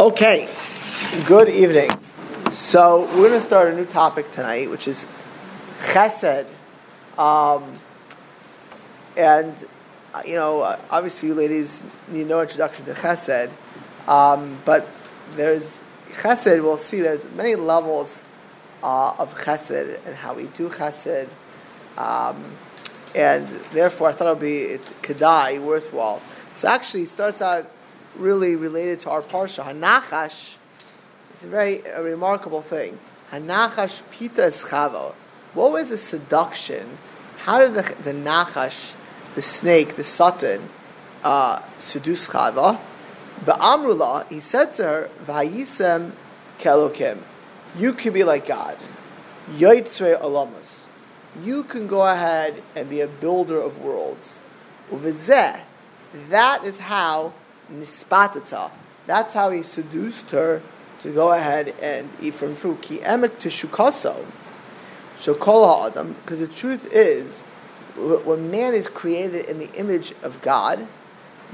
Okay, good evening. So we're going to start a new topic tonight, which is chesed. Um, and, uh, you know, uh, obviously you ladies need no introduction to chesed, um, but there's chesed, we'll see there's many levels uh, of chesed and how we do chesed. Um, and therefore I thought it would be kedai, worthwhile. So actually it starts out really related to our parsha. Hanachash is a very a remarkable thing. Hanachash pita chava. What was the seduction? How did the, the nachash, the snake, the satan, uh, seduce Chava? Ba'amrullah, he said to her, Vayisem kelokim. You can be like God. Yoitzre alamas. You can go ahead and be a builder of worlds. Uvizeh. That is how nispatata. That's how he seduced her to go ahead and eat from fruit. Ki emek to shukaso. Ha'adam. Because the truth is, when man is created in the image of God,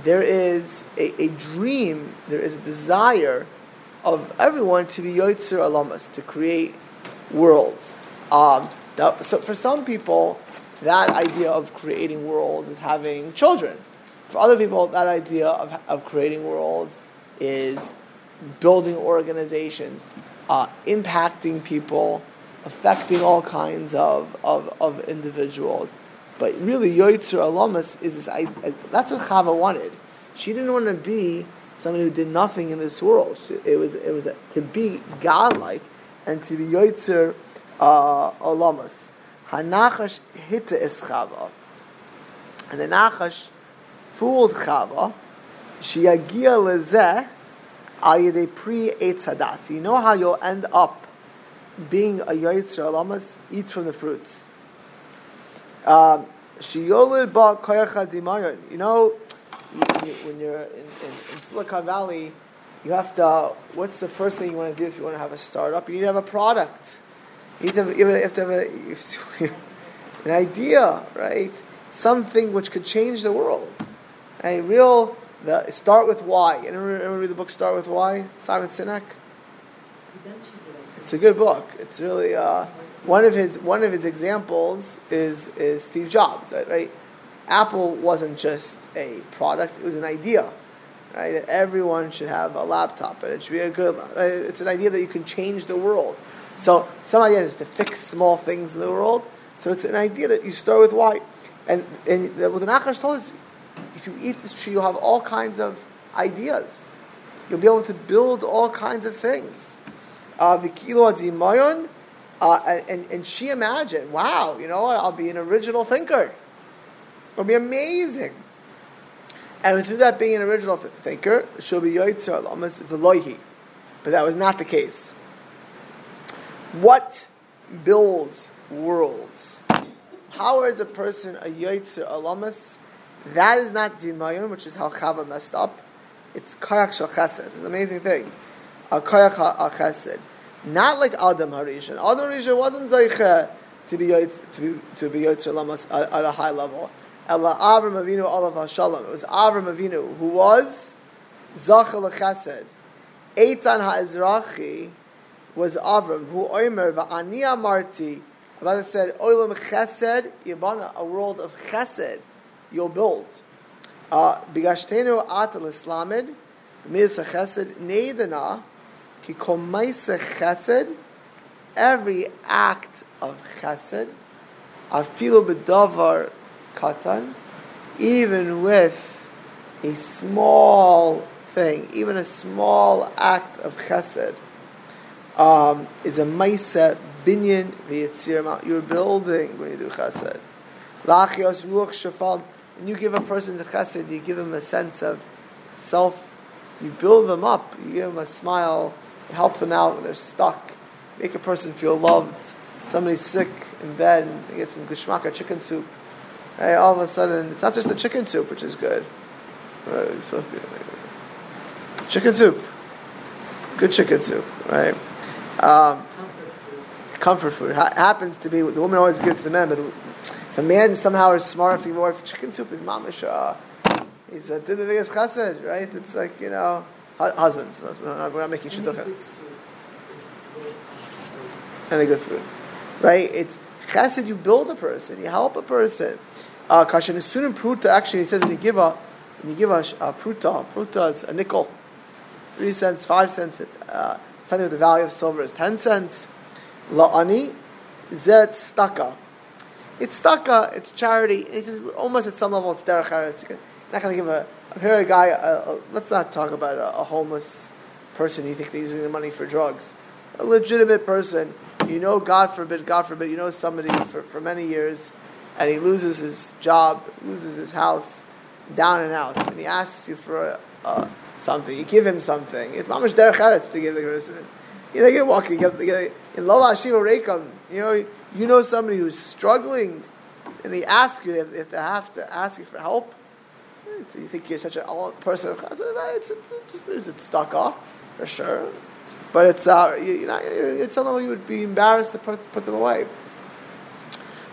there is a, a dream, there is a desire of everyone to be Yotzer Alamas, to create worlds. Um, that, so for some people, that idea of creating worlds is having children. For other people, that idea of, of creating worlds is building organizations, uh, impacting people, affecting all kinds of, of, of individuals. But really, Yoitzer Alamas is this, I, that's what Chava wanted. She didn't want to be somebody who did nothing in this world. It was, it was to be godlike and to be Yoitzer uh, Alamas. Hanachash hita es Chava. And the Nachash fooled Chava. Shiagia lezeh al yedei pri etzadas. You know how you'll end up being a Yoitzer Alamas? Eat from the fruits. Um, you know, when you're in, in, in, Silicon Valley, you have to. What's the first thing you want to do if you want to have a startup? You need to have a product. You need have, you have, to have a, an idea, right? Something which could change the world. A real the, start with why. You remember, read the book Start with Why? Simon Sinek. It's a good book. It's really. Uh, one of his one of his examples is is Steve Jobs, right? right? Apple wasn't just a product; it was an idea, right? That everyone should have a laptop, and it should be a good. It's an idea that you can change the world. So some idea is to fix small things in the world. So it's an idea that you start with why, and and what the Nachash told us, if you eat this tree, you'll have all kinds of ideas. You'll be able to build all kinds of things. Uh, uh, and, and she imagined, wow, you know what, I'll be an original thinker. It'll be amazing. And through that being an original thinker, she'll be Yoitzer Alamas Veloihi. But that was not the case. What builds worlds? How is a person a Yoitzer Alamas? That is not Dimayun, which is how Chava messed up. It's Kayak Shal Chesed. It's an amazing thing. A Kayak Chesed. Not like Adam Harishan. Adam Harishan wasn't Zaycha to be to be to be Yotzer at a high level. Ella Avram Avinu Olav Hashalom. It was Avram Avinu who was Zachal Chesed. Eitan Ha'ezrachi was Avram who Oimer Va'ani Amarti. About said Olam Chesed Yibana a world of Chesed you'll build. Bigashtenu Atal Islamid. Midas Chesed Neidana Ki chesed, every act of chesed, afilu bedavar katan, even with a small thing, even a small act of chesed, um, is a maisa binyan v'yitzir You're building when you do chesed. Lachios ruach shafal. When you give a person the chesed, you give them a sense of self. You build them up. You give them a smile help them out when they're stuck, make a person feel loved. Somebody's sick in bed, and they get some gushmaka chicken soup. Right? All of a sudden, it's not just the chicken soup, which is good. Chicken soup. Good chicken soup, right? Um, comfort food. Ha- happens to be, the woman always gives to the man, but if a man somehow is smart enough to give a wife chicken soup, his mamish, uh, he's a, did the biggest chesed, right? It's like, you know, husbands. We're not, making shidduchim. And a good food, right? It's chesed. You build a person. You help a person. Uh, is soon pruta. Actually, he says when you give a when you give a, a pruta, pruta is a nickel, three cents, five cents. Uh, depending on the value of silver is ten cents. La'ani zet staka. It's staka. It's charity. He says almost at some level it's derech It's not going to give a. Hearing a guy. A, a, let's not talk about a, a homeless person. You think they're using the money for drugs. A legitimate person. You know, God forbid, God forbid, you know somebody for, for many years, and he loses his job, loses his house, down and out, and he asks you for uh, something. You give him something. It's mamash derech eretz to give the person. You know, you walk, you get, you in Lola Shiva Rekam, you know, you know somebody who's struggling, and they ask you if, if they have to ask you for help. So you think you're such a person. It's, it's, it's, it's stuck off for sure, but it's uh, you, know, it's something you would be embarrassed to put, put them away.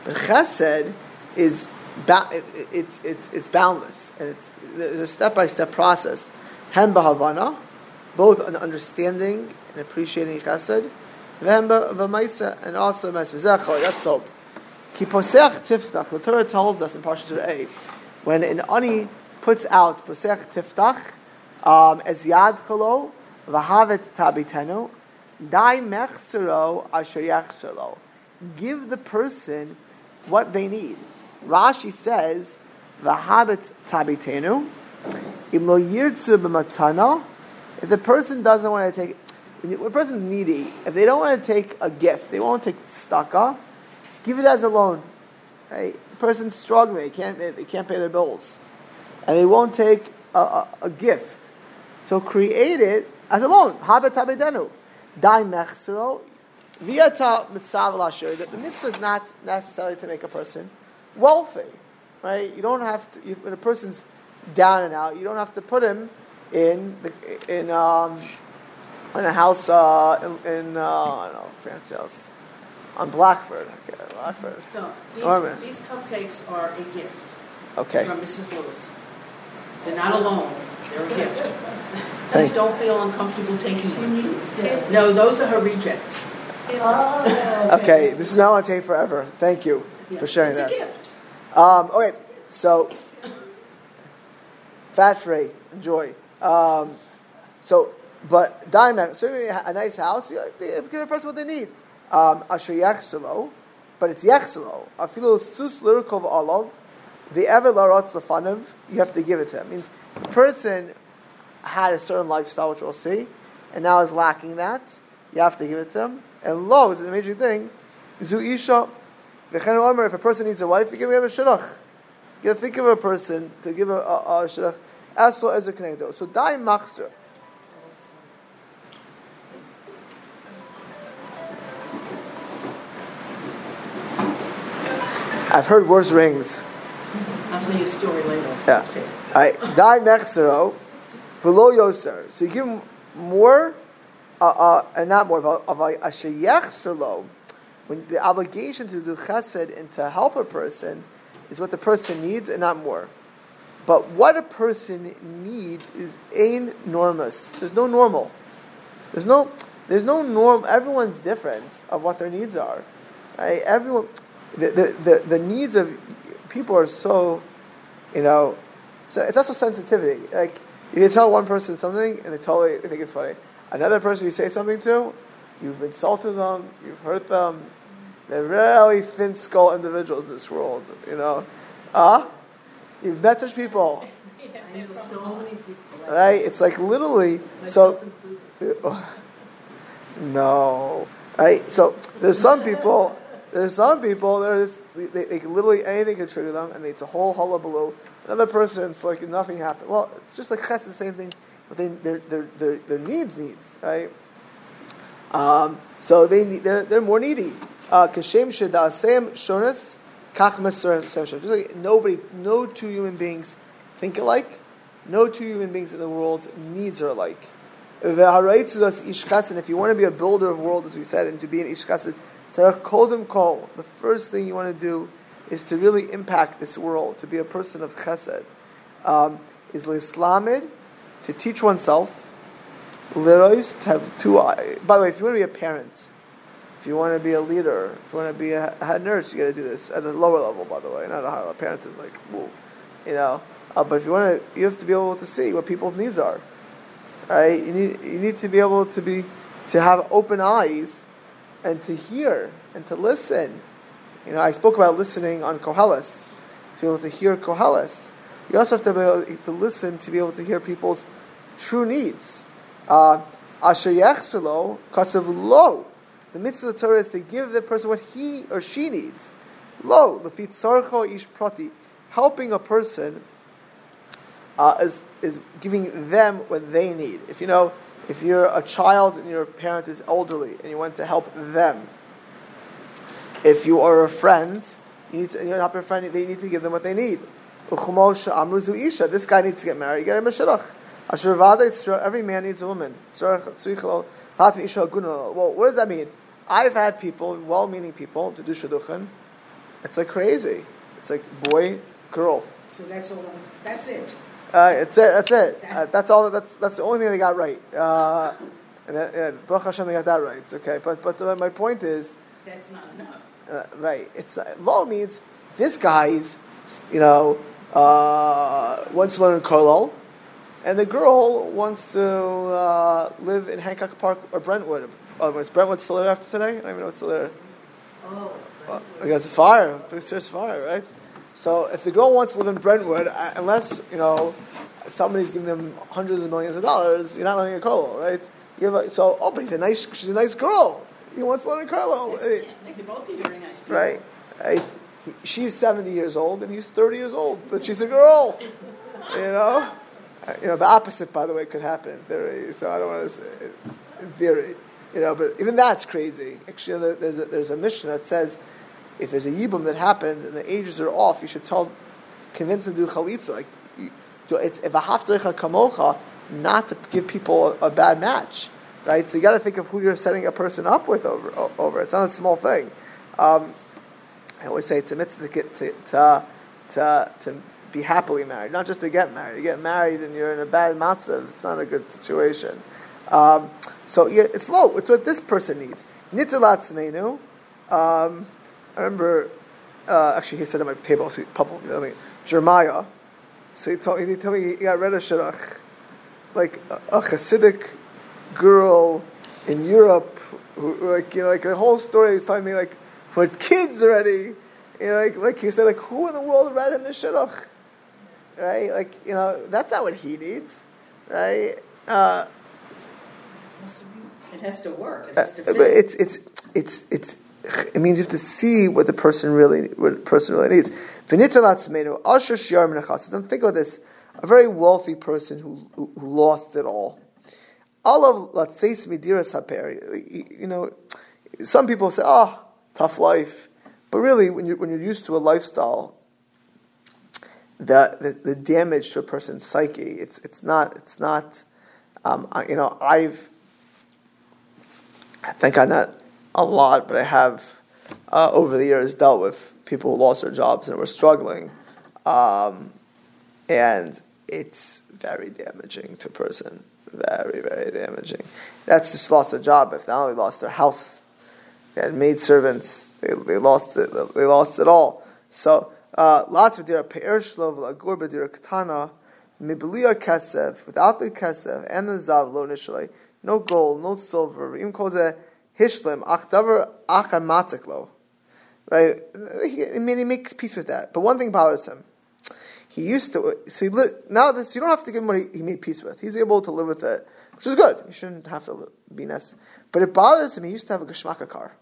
But Chesed is ba- it's it's it's boundless and it's there's a step by step process. Hem b'havana, both an understanding and appreciating Chesed and also. That's dope. Ki posech tiftach. The Torah tells us in Parshat A, when an ani puts out posech tiftach um, as yad chalo v'havet tabitenu dai mechsero asher yachsero. Give the person what they need. Rashi says v'havet tabitenu. If the person doesn't want to take when a person's needy, if they don't want to take a gift, they won't take staka, give it as a loan. Right? The person's struggling, they can't, they, they can't pay their bills. And they won't take a, a, a gift. So create it as a loan. Habat tabedenu. Dai mechsero. Viata mitzav lasher. That the mitzvah is not necessarily to make a person wealthy. Right? You don't have to, when a person's down and out, you don't have to put him in, the, in, um, in a house uh, in, in uh, I don't know, fancy house on Blackford. Okay, Blackford. So these, these cupcakes are a gift Okay. from Mrs. Lewis. They're not alone. they're a gift. Thank- Please don't feel uncomfortable taking them. No, those are her rejects. Okay, this is now on tape forever. Thank you Yeah, for sharing it's that. a gift. Um, okay, so fat free, enjoy. Um, so, but diamond, so a nice house, you give a person what they need. Um, Asher yachselo, but it's yachselo. Afilo sus lirkov olav, the ever larotz lefanav, you have to give it to him. means the person had a certain lifestyle, which we'll see, and now is lacking that. You have to give it to him. And lo is an amazing thing. Zu isha, v'chen omer, if a person needs a wife, you give him a shidduch. You got to think of a person to give a, a, a. As well as a connector. So dai machzer. I've heard worse rings. I'll tell you a story later. Yeah. All right. Dai mechzero, v'lo yoser. So you give him more, uh, uh, and not more, of a sheyech solo. When the obligation to do chesed and to help a person is what the person needs and not more. But what a person needs is ain normus. There's no normal. There's no there's no norm. Everyone's different of what their needs are. Right? Everyone, the, the, the, the needs of people are so, you know, so it's also sensitivity. Like you can tell one person something and they totally think it's funny. Another person you say something to, you've insulted them, you've hurt them. They're really thin skull individuals in this world. You know, ah, uh, you've met such people. I know so many people. Like Right? It's like literally. So, no. Right? So there's some people. There's some people just they, they can literally anything can trigger them, and it's a whole hullabaloo. Another person, it's like nothing happened. Well, it's just like that's the same thing, but they, their, their their their needs needs right. Um, so they they're they're more needy. Kashem shedasem shonas kach mesur Just like nobody, no two human beings think alike. No two human beings in the world's needs are alike. And if you want to be a builder of world, as we said, and to be an ish chesed, kodem kol, the first thing you want to do is to really impact this world, to be a person of chesed, um, is l'islamid, to teach oneself, Leroy's to have two eyes. By the way, if you want to be a parent, if you want to be a leader, if you want to be a head nurse, you got to do this at a lower level. By the way, not a higher level. Parent is like, whoa, you know. Uh, but if you want to, you have to be able to see what people's needs are. Right? You need you need to be able to be to have open eyes and to hear and to listen. You know, I spoke about listening on Koheles, to be able to hear Koheles. You also have to be able to listen to be able to hear people's true needs. Uh, Asher yechselo kasav lo. The mitzvah of the Torah is to give the person what he or she needs. Lo lefit sarcho ish prati, helping a person uh, is is giving them what they need. If you know, if you're a child and your parent is elderly and you want to help them, if you are a friend, you need to you help your friend. They need to give them what they need. This guy needs to get married. Get him a shidduch. Every man needs a woman. Well, what does that mean? I've had people, well-meaning people, to do shidduchin. It's like crazy. It's like boy, girl. So that's all. That's it. Uh, it's it. That's it. Uh, that's all. That's that's the only thing they got right. Uh, and uh, Baruch Hashem, they got that right. It's okay. But but uh, my point is. That's not enough. Uh, right. It's law means this guy's, you know, wants to learn Kolol and the girl wants to uh, live in Hancock Park or Brentwood. Oh, is Brentwood still there after today? I don't even know what's still there. Oh, well, it's a fire, serious fire, right? So if the girl wants to live in Brentwood, unless you know somebody's giving them hundreds of millions of dollars, you're not learning a Kolo, right? A, so, oh, but he's a nice, she's a nice girl. He wants to learn Kolo. They both be very nice people. Right, right. He, she's 70 years old and he's 30 years old, but she's a girl. You know? Uh, you know, the opposite, by the way, could happen in theory. So I don't want to say in theory, you know, but even that's crazy. Actually, there's a, there's a mission that says if there's a yibum that happens and the ages are off, you should tell, convince them to do chalitza. Like, you, it's if a haftecha kamocha, not to give people a, a, bad match, right? So you got to think of who you're setting a person up with over. Over, it's not a small thing. Um, I always say it's a mitzvah to, to, to, to, to be happily married, not just to get married. You get married and you're in a bad matzav, it's not a good situation. Um, so yeah, it's low. It's what this person needs. Nitulat Um I remember, uh, actually, he said at my table, publicly, I mean, Jeremiah. So he told, he told me he got rid of shidduch, like a, a Hasidic girl in Europe, who, like you know, like the whole story. He's telling me like, with kids already. You know, like like he said, like who in the world read him the shidduch? right? Like you know, that's not what he needs, right? Uh, it has to work. It has to uh, but it's it's it's it's. It means you have to see what the person really what the person really needs. Don't think about this: a very wealthy person who who, lost it all. All of haper. You know, some people say, "Oh, tough life," but really, when you when you're used to a lifestyle the, the, the damage to a person's psyche. It's it's not it's not um, you know I've think I not a lot, but I have uh, over the years dealt with people who lost their jobs and were struggling, um, and it's very damaging to a person. Very very damaging. That's just lost a job. If they only lost their house, they had maid servants. They, they lost it. They lost it all. So uh, lots of dira pe'er shlov lagur b'dira katana mibliya kesef without the kesef and the zav lo nishlei no gold no silver even calls a hishlim ach davar ach lo right he, I mean he makes peace with that but one thing bothers him he used to so he li- now this you don't have to give him what he, he, made peace with he's able to live with it which is good you shouldn't have to be nice but it bothers him he used to have a geshmaka car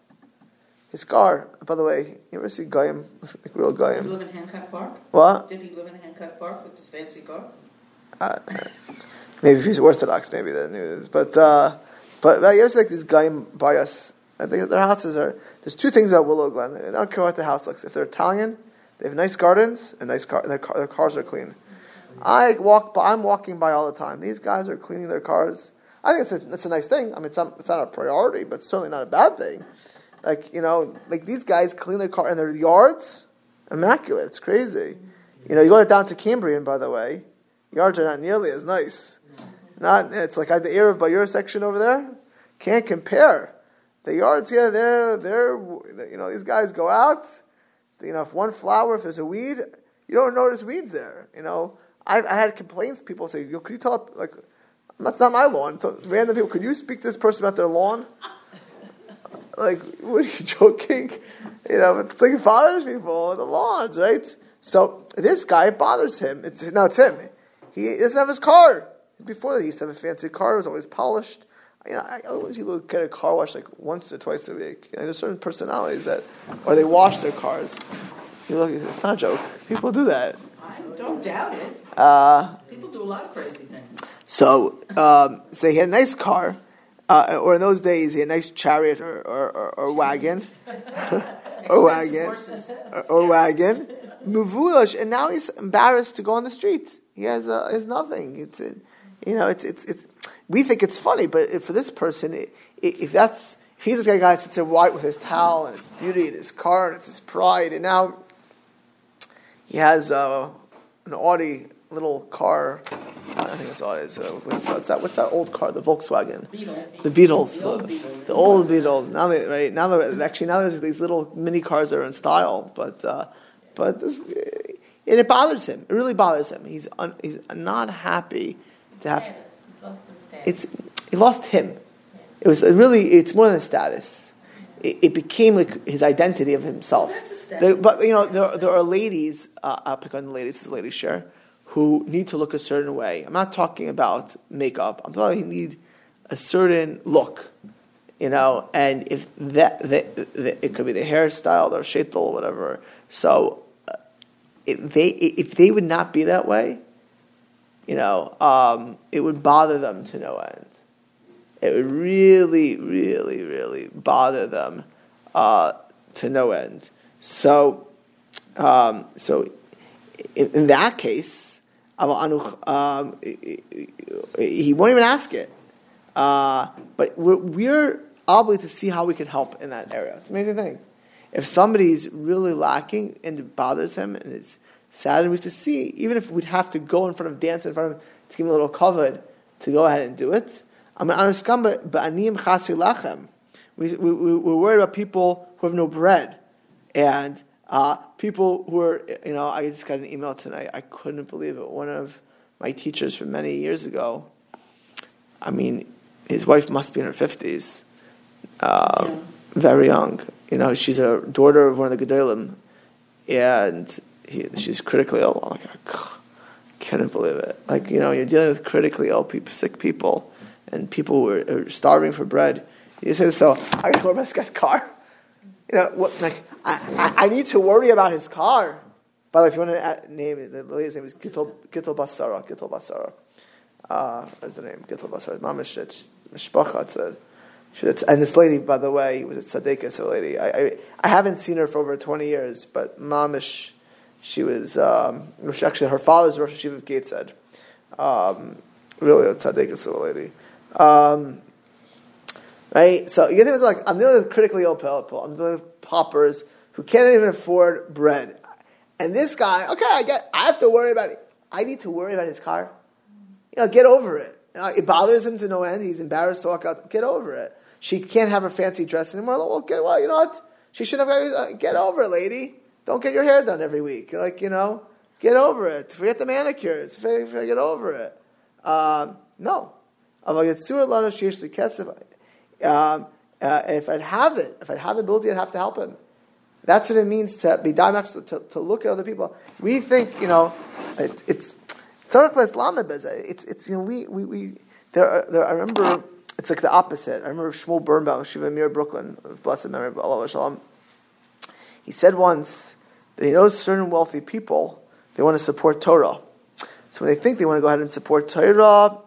his car, by the way, you ever see Goyim, like real Goyim? Did he live in Hancock Park? What? Did he live in Hancock Park with this fancy car? Uh, maybe if he's Orthodox, maybe that news. But uh, but uh, you like these Goyim bias? I think their houses are. There's two things about Willow Glen. I don't care what the house looks. If they're Italian, they have nice gardens and nice car. Their, car, their cars are clean. I walk. By, I'm walking by all the time. These guys are cleaning their cars. I think it's a, it's a nice thing. I mean, it's not, it's not a priority, but certainly not a bad thing. Like, you know, like these guys clean their car in their yards, immaculate. It's crazy. You know, you go down to Cambrian, by the way, yards are not nearly as nice. Not it's like the of your section over there. Can't compare. The yards here, they're they're you know these guys go out. You know, if one flower, if there's a weed, you don't notice weeds there. You know, I, I had complaints. People say, "Yo, could you tell like that's not my lawn?" So random people, could you speak to this person about their lawn? like, what are you joking? You know, it's like it bothers people the lawns, right? So this guy bothers him. It's now it's him. He doesn't have his car. Before that, he used to have a fancy car. It was always polished. You know, I always people get a car wash like once or twice a week. You know, there's certain personalities that, or they wash their cars. You look, it's not a joke. People do that. I don't doubt it. Uh, People do a lot of crazy things. so, um, so he had a nice car, uh, or in those days he had a nice chariot or, or, or, or wagon, or wagon, or, or wagon, muvulish, and now he's embarrassed to go on the street. He has, uh, has nothing. It's, uh, you know, it's, it's, it's. We think it's funny, but for this person, it, it, if that's if he's this guy, guy sits there white with his towel and his beauty and his car and it's his pride, and now he has uh, an Audi little car. I think that's all it is. What's, what's that? What's that old car? The Volkswagen. Beetle. The Beatles. The old Beetle. The old Beatles. Now they right now they're actually now there's these little mini cars that are in style, but uh, but this and it bothers him. It really bothers him. He's un, he's not happy to have. It's he lost him. It was really. It's more than a status. It, it became like his identity of himself. That's a status. There- but you know there there are ladies. Uh, I'll pick on the ladies. This is lady share who need to look a certain way. I'm not talking about makeup. I'm talking you need a certain look. You know, and if that, that, that it could be the hairstyle, or shaitel, or whatever. So, uh, if they if they would not be that way, you know, um, it would bother them to no end. It would really, really, really bother them uh, to no end. So, um, so in, in that case, um, he won't even ask it. Uh, but we're, we're obligated to see how we can help in that area. It's an amazing thing. If somebody's really lacking and it bothers him and it's sad, and we have to see, even if we'd have to go in front of, dance in front of to give him a little covered, to go ahead and do it. I mean, understand, but anim lachem. We, we, we- we're worried about people who have no bread. And uh, people who are, you know, I just got an email tonight. I couldn't believe it. One of my teachers from many years ago, I mean, his wife must be in her 50s, uh, Young. very young. You know, she's a daughter of one of the Gedolim, and he, she's critically ill. I'm like, I couldn't believe it. Like, you know, you're dealing with critically ill people, sick people, and people who are, are starving for bread. You say, so I got to worry about this guy's car. You know, what, like, I, I, I need to worry about his car. By the way, if you want to add- name the lady's name is Gittel, Gittel Basara. Gittel Basara. Uh, what's the name? Gittel Basara. Mamish, it's a, and this lady, by the way, was a tzaddik, so lady. I, I, I haven't seen her for over 20 years, but Mamish, she was, um, actually, her father's Rosh Hashiva of Gateshead. Um, really a tzaddik, so lady. Um, Right? So you get things like I'm dealing with critically ill people. I'm dealing with paupers who can't even afford bread. And this guy, okay, I get. I have to worry about it. I need to worry about his car. You know, get over it. Uh, it bothers him to no end. He's embarrassed to walk out. Get over it. She can't have her fancy dress anymore. Well, get well. You know what? She shouldn't have. Uh, get over it, lady. Don't get your hair done every week. Like, you know, get over it. Forget the manicures. Forget over it. Um, no. Um, uh, if I'd have it, if I'd have the ability, I'd have to help him. That's what it means to be dynamic, to, to look at other people. We think, you know, it, it's it's it's you know we we, we there, are, there I remember it's like the opposite. I remember Shmuel Birnbaum, Shiva Mir Brooklyn, blessed memory of Allah Shalom. He said once that he knows certain wealthy people they want to support Torah. So when they think they want to go ahead and support Torah,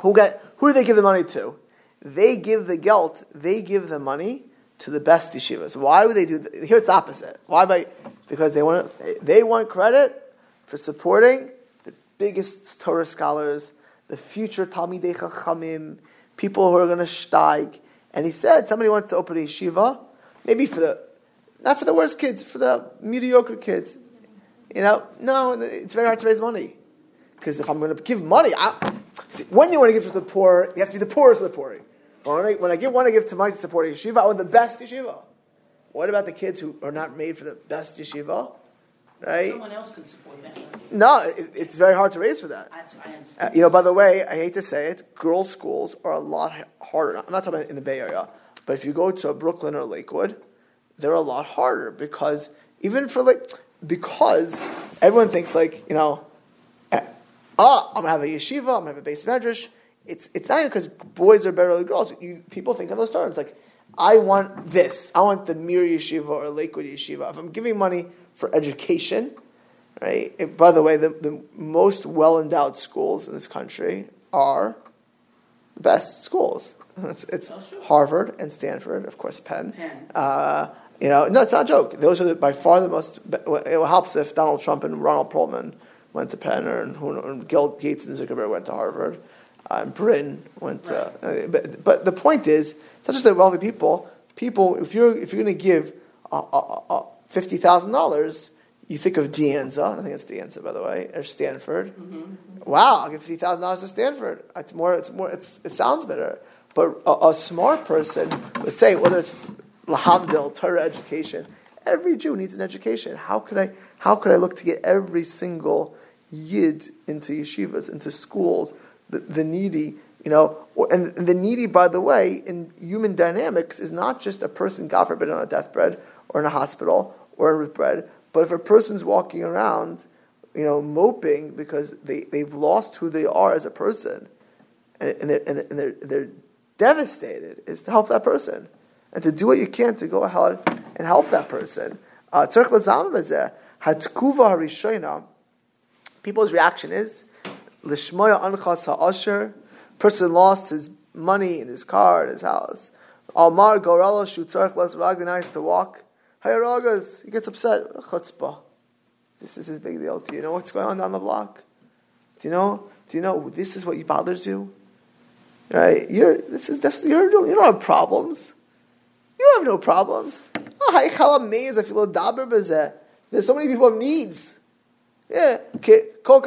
who get who do they give the money to? They give the gelt, they give the money to the best yeshivas. Why would they do th- here it's opposite. Why because they want they want credit for supporting the biggest Torah scholars, the future Talmidei Chachamim, people who are going to steig. And he said somebody wants to open a yeshiva, maybe for the not for the worst kids, for the mediocre kids. You know, no, it's very hard to raise money. Because if I'm going to give money, I, See, when you want to give to the poor, you have to be the poorest of the poor. When I, when I give, want to give to money to support a yeshiva, I want the best yeshiva. What about the kids who are not made for the best yeshiva? Right? Someone else could support that. No, it, it's very hard to raise for that. I Uh, understand. you know, by the way, I hate to say it, girls' schools are a lot harder. I'm not talking about in the Bay Area, but if you go to Brooklyn or Lakewood, they're a lot harder because even for like because everyone thinks like you know, eh, ah, I'm gonna have a yeshiva, I'm gonna have a base medrash. It's it's not even because boys are better than girls. You, people think in those terms like, I want this. I want the Mir Yeshiva or Lakewood Yeshiva. If I'm giving money for education, right? By the way, the, the most well endowed schools in this country are the best schools. It's, it's. Harvard and Stanford, of course, Penn. Penn. Uh, you know, no, it's not a joke. Those are the, by far the most. It helps if Donald Trump and Ronald Perelman went to Penn, or and and Bill Gates and Zuckerberg went to Harvard, uh, and Britain went to. Uh, but, but the point is, it's not just the wealthy people. People, if you're if you're going to give uh, uh, uh, fifty thousand dollars, you think of De Anza. I think it's De Anza, by the way, or Stanford. Wow, I'll give fifty thousand dollars to Stanford. It's more. It's more. It's, it sounds better. But a, a smart person, let's say, whether it's lahavdil Torah education, every Jew needs an education. How could I? How could I look to get every single yid into yeshivas, into schools, the, the needy? You know, or, and, and the needy, by the way, in human dynamics, is not just a person, God forbid, on a deathbed or in a hospital or in with bread, but if a person's walking around, you know, moping because they, they've lost who they are as a person, and, and, they're, and they're, they're devastated, is to help that person. And to do what you can to go ahead and help that person. Uh, people's reaction is, lishmoya anchas ha'asher, person lost his money in his car, in his house. Almar gorella shutzarich les nice to walk. Hayaragas, he gets upset. Chutzpah. This is his big deal. Do you know what's going on down the block? Do you know? Do you know this is what bothers you? Right? You're this is you're you don't have problems. You have no problems. Oh. There's so many people have needs. Yeah. So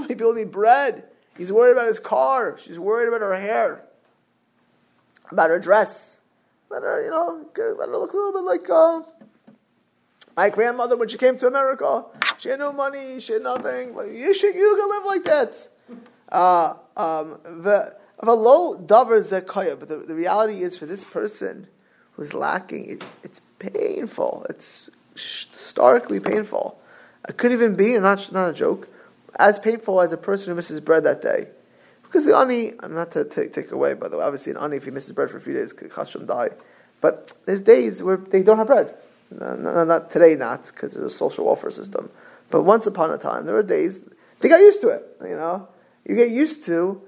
many people need bread. He's worried about his car. She's worried about her hair. About her dress. Let her, you know, let her look a little bit like uh, my grandmother when she came to America. She had no money. She had nothing. You should, you can live like that. Uh, um, the of a low davar zakaya, but the, the reality is for this person who's lacking, it, it's painful. It's starkly painful. It could even be, not not a joke, as painful as a person who misses bread that day. Because the ani, I'm not to take, take away, by the way, obviously an ani, if he misses bread for a few days, could chasham die. But there's days where they don't have bread. No, no, not today, not because there's a social welfare system. But once upon a time, there were days they got used to it. You know, you get used to,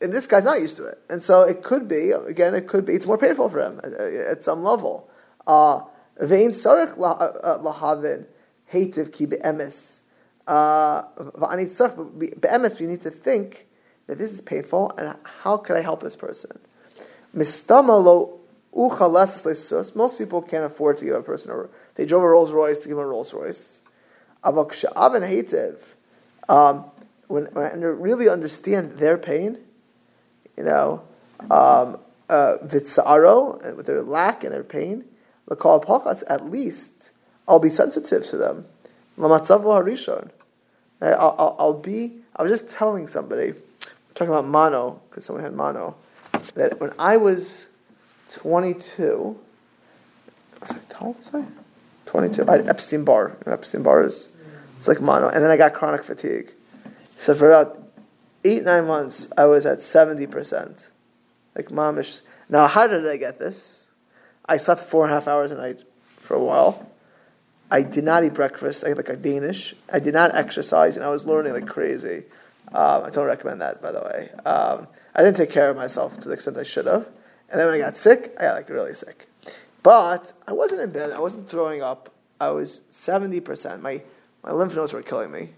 and this guy's not used to it, and so it could be again, it could be it's more painful for him at, at some level. Uh, Vein sarich lahavin hativ ki be'emes. Uh, v'ani be'emes. We need to think that this is painful, and how can I help this person? Mistama lo. Most people can't afford to give a person a. They drove a Rolls Royce to give a Rolls Royce. Avak. Um, when, when I really understand their pain, you know, um, uh, vitsaro, with their lack and their pain, l'kol pachas, at least I'll be sensitive to them. Lamatzavu harishon. I'll, I'll, I'll be. I was just telling somebody, talking about mono because someone had mono, that when I was 22, was like, how old was I? 22. I had Epstein Barr. Epstein Barr is it's like mono, and then I got chronic fatigue. So for about eight nine months, I was at 70 percent, like momish. Now, how did I get this? I slept four and a half hours a night for a while. I did not eat breakfast. I like a Danish. I did not exercise, and I was learning like crazy. Um, I don't recommend that, by the way. Um, I didn't take care of myself to the extent I should have. And then when I got sick, I got like really sick. But I wasn't in bed. I wasn't throwing up. I was 70%. My, my lymph nodes were killing me.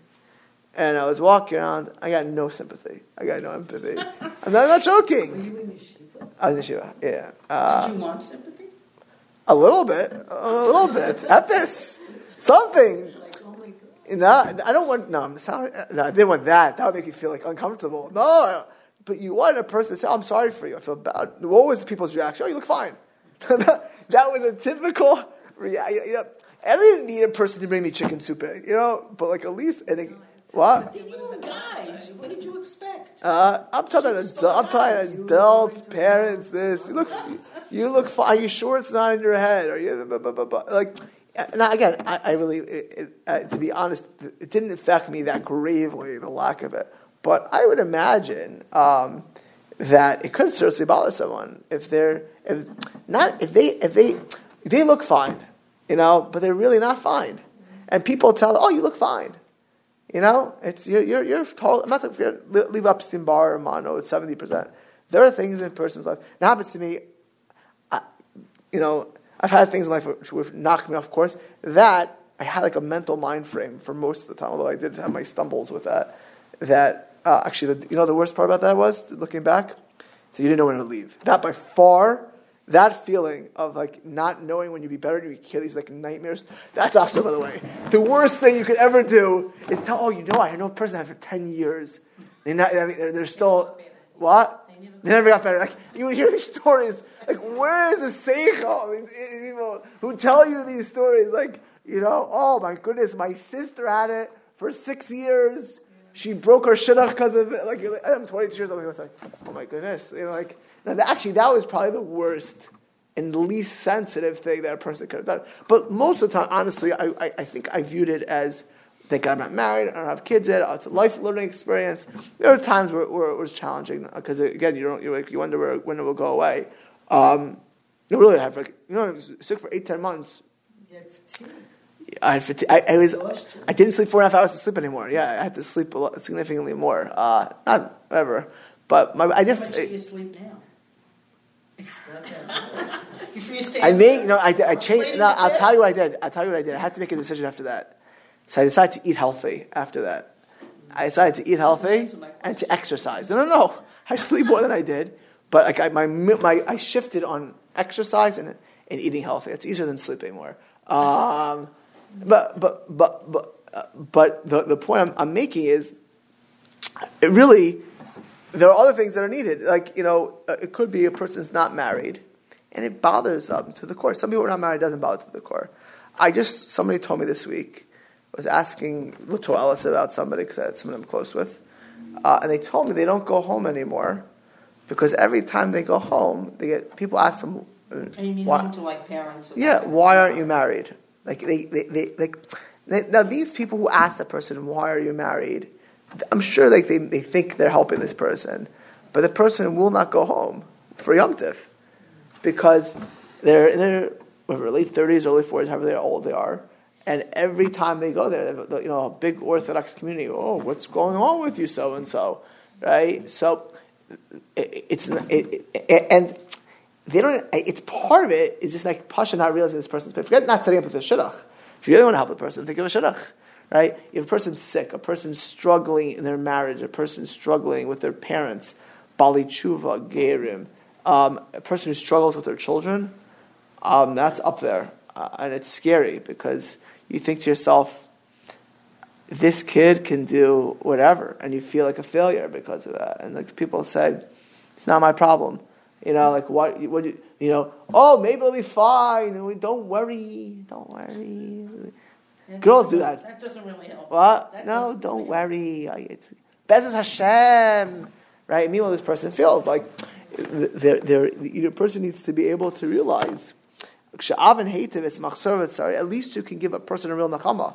And I was walking around. I got no sympathy. I got no empathy. I'm not, I'm not Were you in yeshiva? I was in Shiva, yeah. Uh, Did you want sympathy? a little bit. A little bit. At this. Something. Like, oh my God. No, I don't want. No, I'm sorry. No, I didn't want that. That would make you feel like uncomfortable. No, but you wanted a person to say, "I'm sorry for you. I feel bad." What was the people's reaction? Oh, you look fine. that was a typical reaction. You know, I didn't need a person to bring me chicken soup, you know, but like at least, and it, what? You guys, what did you expect? Uh, I'm talking adult, I'm talking adults, parents. This you look, you look fine. Are you sure it's not in your head? Are you blah, blah, blah, like? Now again, I, I really, it, it, uh, to be honest, it didn't affect me that gravely, the lack of it. But I would imagine um, that it could seriously bother someone if they're, if not, if they, if they, if they look fine, you know, but they're really not fine, and people tell, oh, you look fine. You know, it's you're you're, you're total, I'm not talking forget leave Epstein Barr or mono. It's seventy percent. There are things in a person's life. It happens to me. I, you know, I've had things in life which would knock me off course. That I had like a mental mind frame for most of the time. Although I did have my stumbles with that. That uh, actually, the, you know, the worst part about that was looking back. So you didn't know when to leave. That by far that feeling of like not knowing when you'd be better and you kill these like nightmares, that's awesome, by the way, the worst thing you could ever do is tell, oh, you know, I know a person that for 10 years. They're, not, I mean, they're, they're still, what? They never got better. Like, you would hear these stories, like, where is the seichel? These, these people who tell you these stories, like, you know, oh my goodness, my sister had it for six years. She broke her shidduch because of it. Like, I'm 22 years old. I was like, oh my goodness. You know, like, actually, that was probably the worst and least sensitive thing that a person could have done. But most of the time, honestly, I, I, I think I viewed it as thank God I'm not married, I don't have kids yet, it's a life learning experience. There are times where, where it was challenging because, again, you, don't, like, you wonder where, when it will go away. Um, you really have, like, you know, sick for eight, ten months. I. I, I was. I didn't sleep four and a half hours to sleep anymore. Yeah, I had to sleep a lot, significantly more. Uh, not whatever, but my I did. How much do you sleep now? I made, you know, I, I changed. No, I'll tell you what I did. I'll tell you what I did. I had to make a decision after that. So I decided to eat healthy after that. I decided to eat healthy and to exercise. No, no, no. I sleep more than I did, but like I, my, my, I shifted on exercise and, and eating healthy. It's easier than sleeping more. Um, but but but but uh, but the, the point I'm, I'm making is, it really there are other things that are needed. Like, you know, uh, it could be a person's not married and it bothers them to the core. Some people are not married, doesn't bother to the core. I just, somebody told me this week, was asking Luto Ellis about somebody because I had someone I'm close with. Uh, and they told me they don't go home anymore because every time they go home, they get people ask them. Uh, and you mean why, home to like parents? Yeah, why aren't you married? Like they, they, they, like they, now these people who ask the person, "Why are you married?" I'm sure like they, they think they're helping this person, but the person will not go home for Yom Tif because they're in their whatever, late 30s, early 40s, however old they are. And every time they go there, you know, a big Orthodox community, oh, what's going on with you, so and so, right? So it's it, it, and they don't. It's part of it. It's just like Pasha not realizing this person's pain. Forget not setting up with a shidduch. If you really want to help a person, think of a shidduch right? If a person's sick, a person's struggling in their marriage, a person struggling with their parents, bali tshuva, gerim, um, a person who struggles with their children, um, that's up there. Uh, and it's scary because you think to yourself, this kid can do whatever, and you feel like a failure because of that. And like people said, it's not my problem. You know, like what? What? You, you know? Oh, maybe it'll be fine. We don't worry. Don't worry. Girls do that. That doesn't really help. What? That no, don't really worry. It's Bezos Hashem, right? Meanwhile, this person feels like the person needs to be able to realize at least you can give a person a real nachama.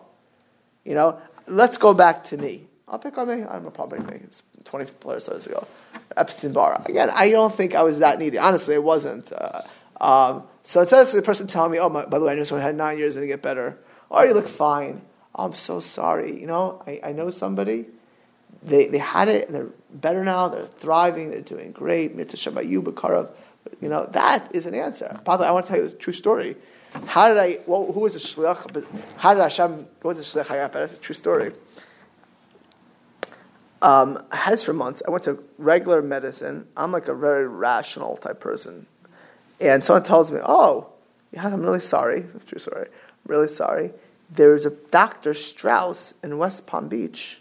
You know, let's go back to me. I'll pick on me. I'm a. It's 20 plus years ago. Epstein Barr. Again, I don't think I was that needy. Honestly, it wasn't. Uh, um, so instead of the person telling me, oh, my, by the way, I know someone had nine years and get better, Oh, you look fine. Oh, I'm so sorry. You know, I, I know somebody. They, they had it and they're better now. They're thriving. They're doing great. You know, that is an answer. By the way, I want to tell you a true story. How did I, well, who was the shliach? How did Hashem, what was the shliach I got? That's a true story. Um, I had this for months. I went to regular medicine. I'm like a very rational type person. And someone tells me, oh, yeah, I'm really sorry. True story really sorry. there's a Dr. Strauss in West Palm Beach,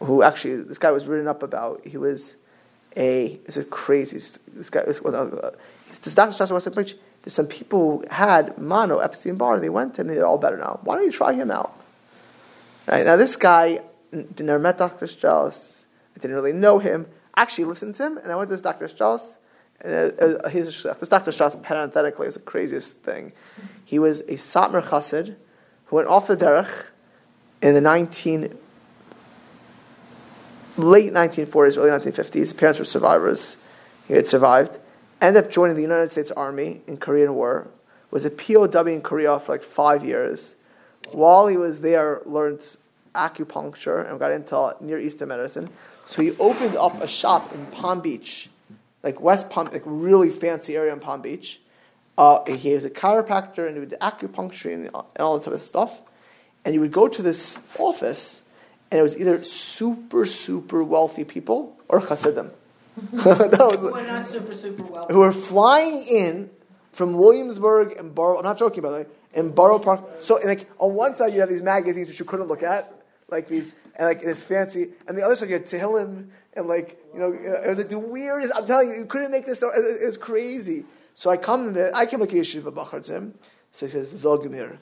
who actually this guy was written up about. He was a is a crazy this guy. This, uh, this Dr. Strauss in West Palm Beach. There's some people who had mono Epstein Barr. and They went to and they're all better now. Why don't you try him out? Right now, this guy never met Dr. Strauss. I didn't really know him. I actually listened to him, and I went to this Dr. Strauss. And uh, uh, his, this Dr. Strauss, parenthetically, is the craziest thing. He was a Satmar Chassid who went off the derech in the 19, late 1940s, early 1950s. His parents were survivors. He had survived. Ended up joining the United States Army in Korean War. Was a POW in Korea for like five years. While he was there, learned acupuncture and got into Near Eastern medicine. So he opened up a shop in Palm Beach, like West Palm, like really fancy area in Palm Beach. Uh, he was a chiropractor and he would acupuncture and, and all that type of stuff. And you would go to this office, and it was either super, super wealthy people or chassidim. that was, who are not super, super wealthy. Who were flying in from Williamsburg and Borough. I'm not joking, by the way. In Borough Park. So, like, on one side, you have these magazines which you couldn't look at, like these, and like it's fancy. And the other side, you had Tehillim, and like, you know, it was like the weirdest. I'm telling you, you couldn't make this. It was crazy. So I come there, I came like a yeshiva bachartzim. So he says, Zolgamir,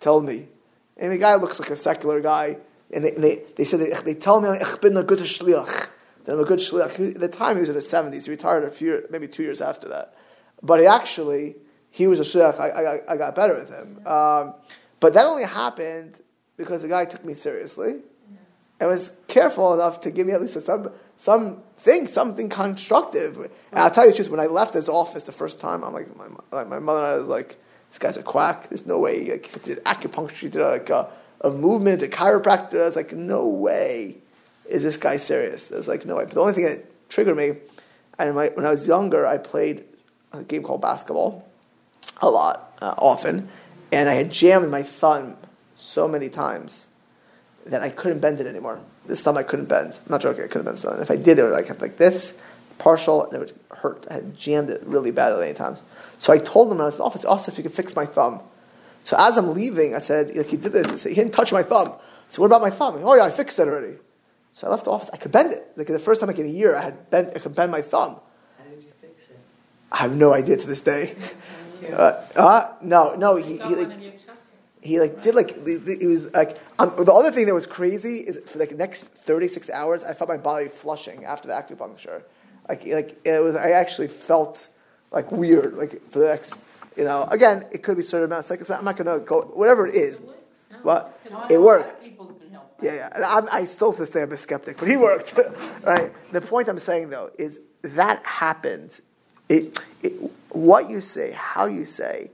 tell me. And the guy looks like a secular guy. And they, they, they said, they, they tell me, ich bin a good shliach. That I'm a good shliach. At the time, he was in his 70s. He retired a few, maybe two years after that. But he actually, he was a shliach. I, I, I got better with him. Um, but that only happened because the guy took me seriously and was careful enough to give me at least a, some something, something constructive. And I'll tell you the truth, when I left his office the first time, I'm like, my, my mother and I was like, this guy's a quack. There's no way. Like, he did acupuncture, he did like a, a movement, a chiropractor. I was like, no way is this guy serious. I was like, no way. But the only thing that triggered me, and when I was younger, I played a game called basketball a lot, uh, often, and I had jammed my thumb so many times that I couldn't bend it anymore. This thumb I couldn't bend. I'm not joking, I couldn't bend the thumb. If I did it, would like have like this, partial, and it would hurt. I had jammed it really badly many times. So I told him when I was in the office, also if you could fix my thumb. So as I'm leaving, I said, like he did this, I said, he didn't touch my thumb. So what about my thumb? Oh yeah, I fixed it already. So I left the office. I could bend it. Like the first time like in a year, I had bent. I could bend my thumb. How did you fix it? I have no idea to this day. Uh, uh, no, no. He, he like, he like did like he was like um, the other thing that was crazy is for like the next 36 hours i felt my body flushing after the acupuncture. Like like it was i actually felt like weird like for the next you know again it could be certain amount of but i'm not to go whatever it is. But it worked. Yeah yeah and I'm, i still to say i'm a skeptic but he worked right? The point i'm saying though is that happened. It, it what you say how you say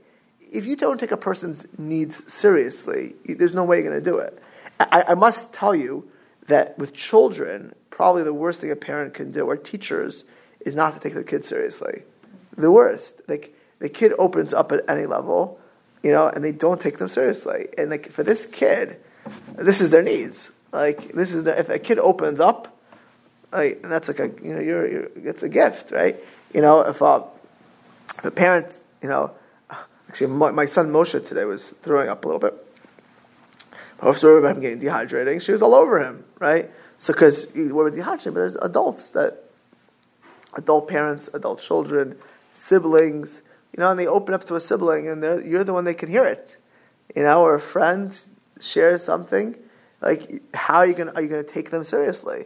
if you don't take a person's needs seriously, there's no way you're going to do it. I, I, must tell you that with children, probably the worst thing a parent can do, or teachers, is not to take their kids seriously. The worst. Like the kid opens up at any level, you know, and they don't take them seriously. And like for this kid, this is their needs. Like this is the, if a kid opens up, like and that's like a you know you're, you're it's a gift, right? You know if a, if a parent you know Actually, my, my, son Moshe today was throwing up a little bit. I was worried about him getting dehydrating. She was all over him, right? So, because we're dehydrated, but there's adults that, adult parents, adult children, siblings, you know, and they open up to a sibling, and you're the one they can hear it, you know, or a friend shares something. Like, how are you going are you going to take them seriously?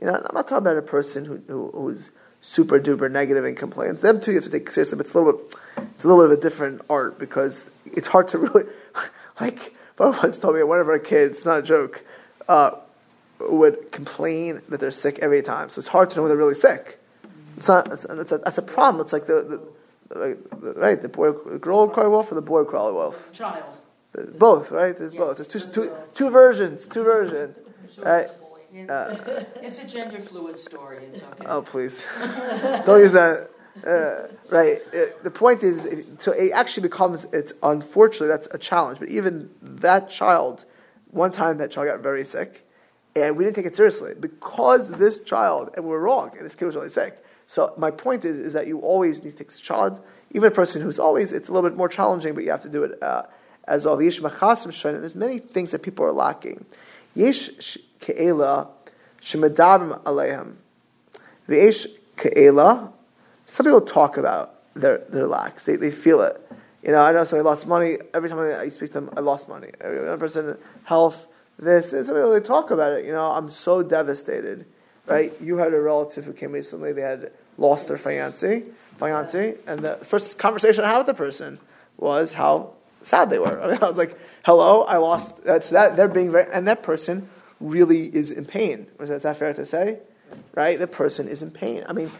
You know, I'm not talking about a person who, who who's super duper negative and complains. Them too, you have to take seriously. But it's a little bit, it's a little bit of a different art because it's hard to really like. But once told me one of our kids, it's not a joke, uh, would complain that they're sick every time. So it's hard to know when they're really sick. It's not. It's, it's a, that's a problem. It's like the, the, the, right the boy, the girl cry wolf or the boy cry wolf. Child. Both, right? There's yes, both. There's two, two, two versions. Two versions. Right. Uh, it's a gender fluid story. It's okay. Oh, please. Don't use that. Uh, right. Uh, the point is, so it actually becomes, it's unfortunately, that's a challenge. But even that child, one time that child got very sick, and we didn't take it seriously because this child, and we're wrong, and this kid was really sick. So my point is, is that you always need to take a child, even a person who's always, it's a little bit more challenging, but you have to do it. Uh, as well. Yesh machasim shonim. There's many things that people are lacking. Yesh ke'ela shemedabim aleihim. V'yesh ke'ela. Some people talk about their their lacks. They they feel it. You know, I know somebody lost money. Every time I speak to them, I lost money. Every person, health, this. And some people they talk about it. You know, I'm so devastated. Right? You had a relative who came recently. They had lost their fiance, fiance, and the first conversation I had with the person was how sad they were. I, mean, I was like, "Hello, I lost." That's that. They're being very, and that person really is in pain. Is that fair to say? Right? The person is in pain. I mean,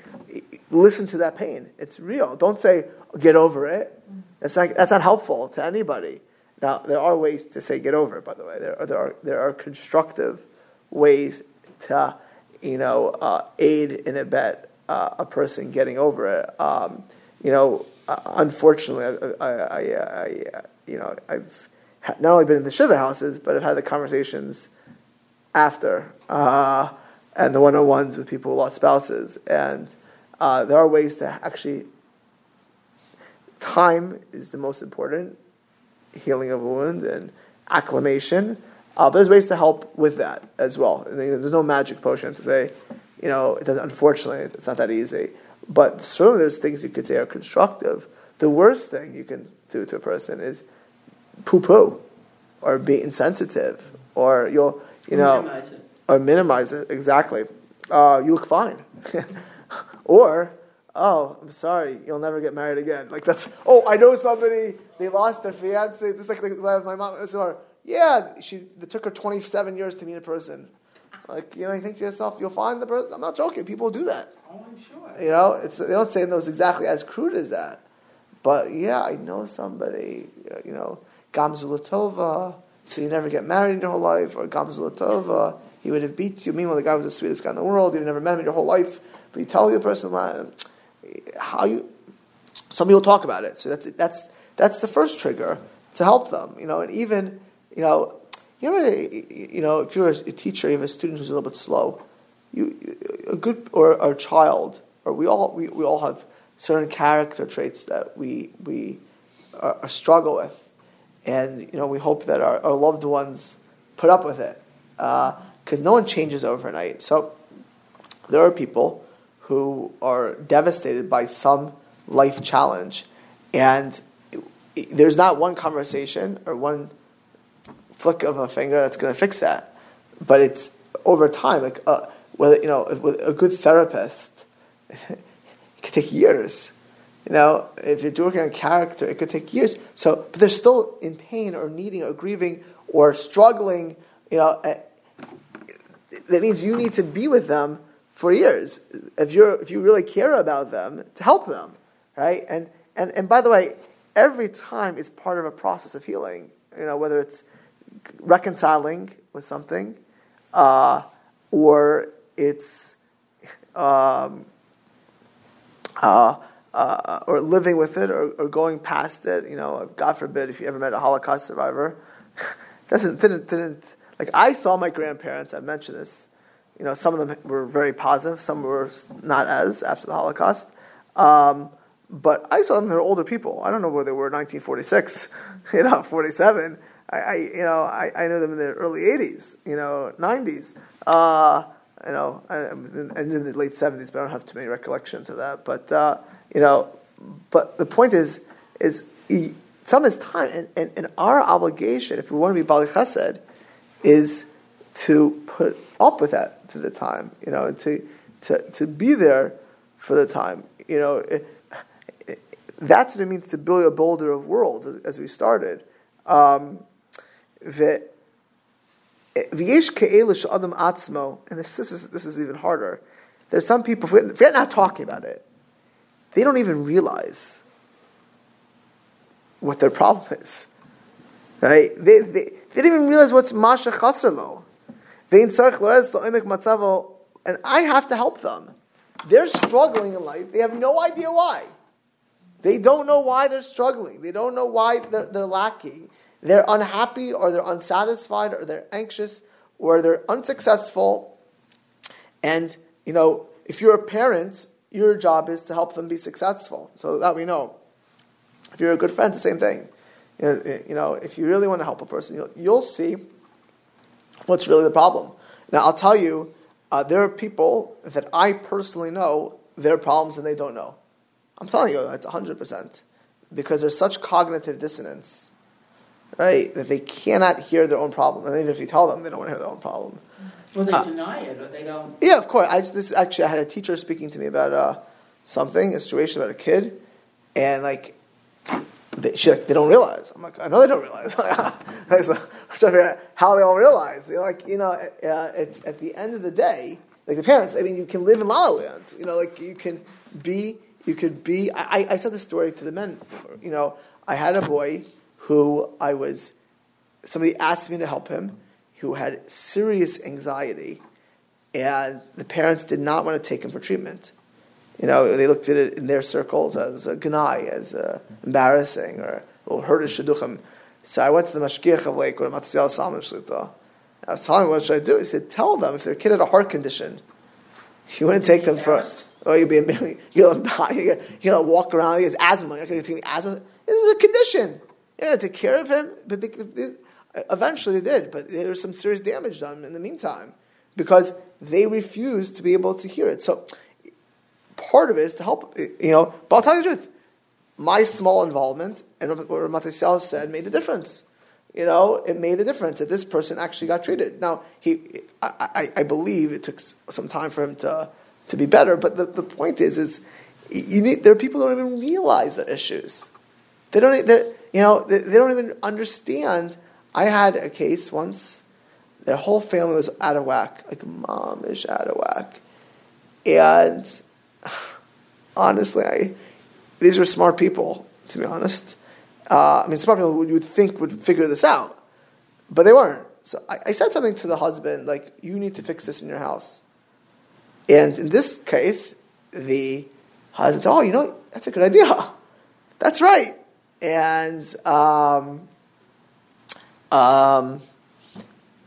listen to that pain. It's real. Don't say, "Get over it." That's not that's not helpful to anybody. Now, there are ways to say "get over it." By the way, there are there are, there are constructive ways to you know uh, aid and abet uh, a person getting over it. Um, you know, uh, unfortunately, I, I, I, I, you know, I've not only been in the shiva houses, but I've had the conversations after uh, and the one-on-ones with people who lost spouses, and uh, there are ways to actually. Time is the most important healing of a wound and acclimation. Uh, but there's ways to help with that as well. There's no magic potion to say, you know, it doesn't, unfortunately, it's not that easy. But certainly there's things you could say are constructive. The worst thing you can do to a person is poo poo or be insensitive or you'll, you know, minimize or minimize it. Exactly. Uh, you look fine. or, oh, I'm sorry, you'll never get married again. Like that's, oh, I know somebody, they lost their fiance. Just like my mom, or, yeah, she, it took her 27 years to meet a person. Like, you know, you think to yourself, you'll find the person. I'm not joking. People do that. Oh, I'm sure. You know, it's, they don't say those exactly as crude as that. But yeah, I know somebody, you know, Gamzulatova, so you never get married in your whole life, or Gamzulatova, he would have beat you. Meanwhile, the guy was the sweetest guy in the world. You never met him in your whole life. But you tell the person how you. Some people talk about it. So that's that's that's the first trigger to help them. You know, and even you know you know, you know, if you're a teacher, you have a student who's a little bit slow. You, a good or, or a child, or we all we, we all have certain character traits that we we are, are struggle with, and you know we hope that our, our loved ones put up with it because uh, no one changes overnight. So there are people who are devastated by some life challenge, and there's not one conversation or one flick of a finger that's going to fix that. But it's over time, like uh, you know, with a good therapist, it could take years. You know, if you're working on character, it could take years. So, but they're still in pain or needing or grieving or struggling. You know, eh, that means you need to be with them for years if you're if you really care about them to help them, right? And and and by the way, every time is part of a process of healing. You know, whether it's reconciling with something, uh, or it's um, uh, uh, or living with it, or, or, going past it. You know, God forbid if you ever met a Holocaust survivor, doesn't didn't didn't like I saw my grandparents. I mentioned this. You know, some of them were very positive, some were not as after the Holocaust. Um, but I saw them; they're older people. I don't know where they were in 1946, you know, 47. I, I you know, I, I know them in the early '80s, you know, '90s. Uh, you know, and in the late '70s, but I don't have too many recollections of that. But uh, you know, but the point is, is some is time, and, and, and, our obligation, if we want to be Bali Chesed, is to put up with that to the time, you know, to to to be there for the time, you know. It, it, that's what it means to build a boulder of worlds, as we started. Um, V'yesh ke'elu adam atzmo, and this, this, is, this is even harder. There's some people, if we're not talking about it, they don't even realize what their problem is. Right? They, they, they don't even realize what's masha chasrlo. And I have to help them. They're struggling in life. They have no idea why. They don't know why they're struggling. They don't know why they're, they're lacking they're unhappy or they're unsatisfied or they're anxious or they're unsuccessful. And, you know, if you're a parent, your job is to help them be successful. So that we know. If you're a good friend, the same thing. You know, if you really want to help a person, you'll, you'll see what's really the problem. Now, I'll tell you, uh, there are people that I personally know their problems and they don't know. I'm telling you, it's 100%. Because there's such cognitive dissonance, right, that they cannot hear their own problem. And even if you tell them, they don't want to hear their own problem. Well, they uh, deny it or they don't. Yeah, of course. I just, this actually, I had a teacher speaking to me about uh, something, a situation about a kid, and like they, she, like, they don't realize. I'm like, I know they don't realize. I'm trying to figure out how they all realize. They're like, you know, uh, it's at the end of the day, like the parents. I mean, you can live in La La Land. You know, like you can be, you could be. I, I said this story to the men. You know, I had a boy who I was. Somebody asked me to help him, who had serious anxiety, and the parents did not want to take him for treatment. You know, they looked at it in their circles as a gnai, as a embarrassing, or or hurt a shidduchim. So I went to the mashgiach of Lakewood, Matisyahu Salomon Shlita. I was telling him, what should I do? He said, tell them if their kid had a heart condition, you wouldn't take them first. Or oh, you'd be, you'll die. Going walk around, he has asthma, you're going to take the asthma. This is a condition. Going to care of him. But they, they, eventually they did, but there was some serious damage done in the meantime because they refused to be able to hear it. So part of it is to help, you know, but I'll tell you the truth. My small involvement and what Matisyahu said made the difference. You know, it made the difference that this person actually got treated. Now, he, I, I, I believe it took some time for him to, to be better, but the, the point is, is you need, there are people who don't even realize their issues. They don't, you know, they, they don't even understand. I had a case once, their whole family was out of whack, like mom is out of whack. And honestly, I, these were smart people, to be honest. Uh, I mean, smart people you would think would figure this out, but they weren't. So I, I, said something to the husband, like, you need to fix this in your house. And in this case, the husband said, oh, you know, that's a good idea. That's right. And um, um,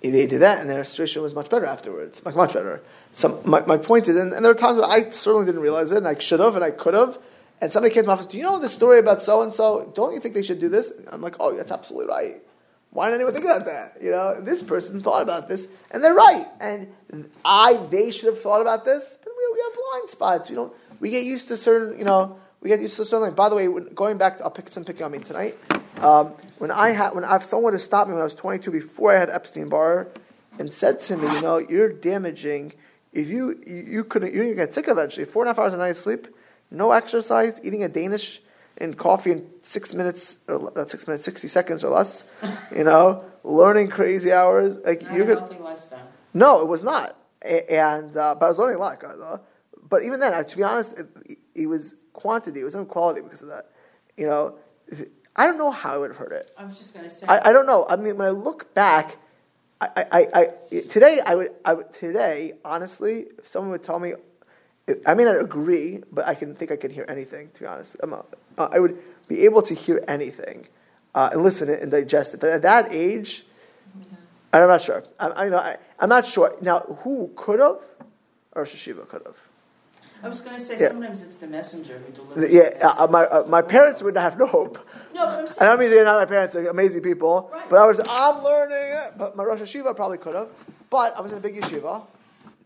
they did that, and their situation was much better afterwards, like much better. So my, my point is, and, and there are times I certainly didn't realize it, and I should have, and I could have. And somebody came to my office, do you know the story about so and so? Don't you think they should do this? I'm like, oh, that's absolutely right. Why didn't anyone think about that? You know, this person thought about this, and they're right. And I, they should have thought about this, but we, we have blind spots. We don't. We get used to certain, you know, we get used to certain. By the way, going back, to, I'll pick some picking on me tonight. Um, when I had, when I've someone to stop me when I was 22, before I had Epstein Barr, and said to me, you know, you're damaging if you you couldn't you're gonna get sick eventually. Four and a half hours a night of sleep, no exercise, eating a Danish and coffee in six minutes or not six minutes, sixty seconds or less. You know, learning crazy hours. Like not you're gonna. Lifestyle. No, it was not. And uh, but I was learning a lot, guys. But even then, to be honest, it, it was quantity. It was not quality because of that. You know, I don't know how I would have heard it. I was just going to say. I, I don't know. I mean, when I look back I, I, I, today I would, I would, today, honestly, if someone would tell me, I mean, not agree, but I can think I could hear anything. To be honest, a, uh, I would be able to hear anything uh, and listen it and digest it. But at that age, I'm not sure. I, I, you know, I, am not sure now. Who could have, or Rosh Yeshiva could have. I was going to say yeah. sometimes it's the messenger who delivers. Yeah, uh, my uh, my parents would have no hope. No, but I'm saying. I mean they're not my parents; they're amazing people. Right. But I was I'm learning it. But my Rosh Yeshiva probably could have. But I was in a big yeshiva.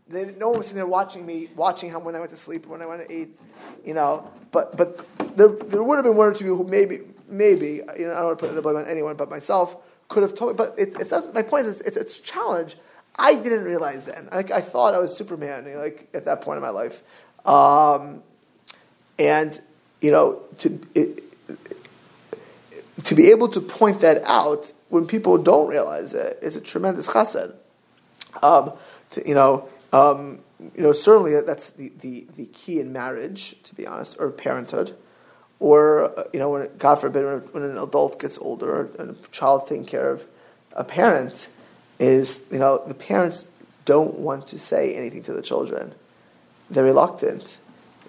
They, no one was sitting there watching me, watching how when I went to sleep, when I went to eat, you know. But but there there would have been one or two who maybe maybe you know I don't want to put the blame on anyone but myself could have told me. But it, it's not, my point is it's, it's a challenge. I didn't realize then. I, I thought I was Superman, like at that point in my life. Um, and, you know, to, it, to be able to point that out when people don't realize it is a tremendous chesed. Um, to, you know, um, you know, certainly that's the, the, the key in marriage, to be honest, or parenthood, or uh, you know, when God forbid, when, when, an adult gets older and a child taking care of a parent, is you know the parents don't want to say anything to the children they're reluctant,